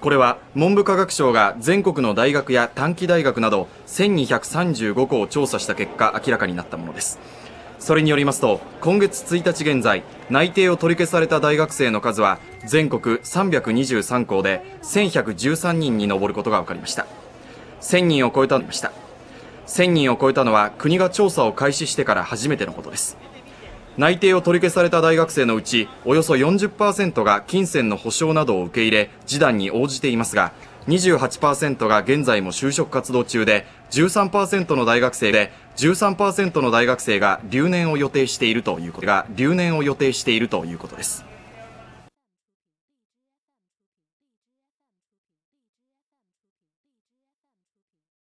これは文部科学省が全国の大学や短期大学など1235校を調査した結果明らかになったものです。それによりますと今月1日現在内定を取り消された大学生の数は全国323校で1113人に上ることが分かりました。1000人を超えたました1000人を超えたのは国が調査を開始してから初めてのことです。内定を取り消された大学生のうちおよそ40%が金銭の保証などを受け入れ示談に応じていますが28%が現在も就職活動中で13%の大学生で13%の大学生が留年を予定しているということが留年を予定しているということです。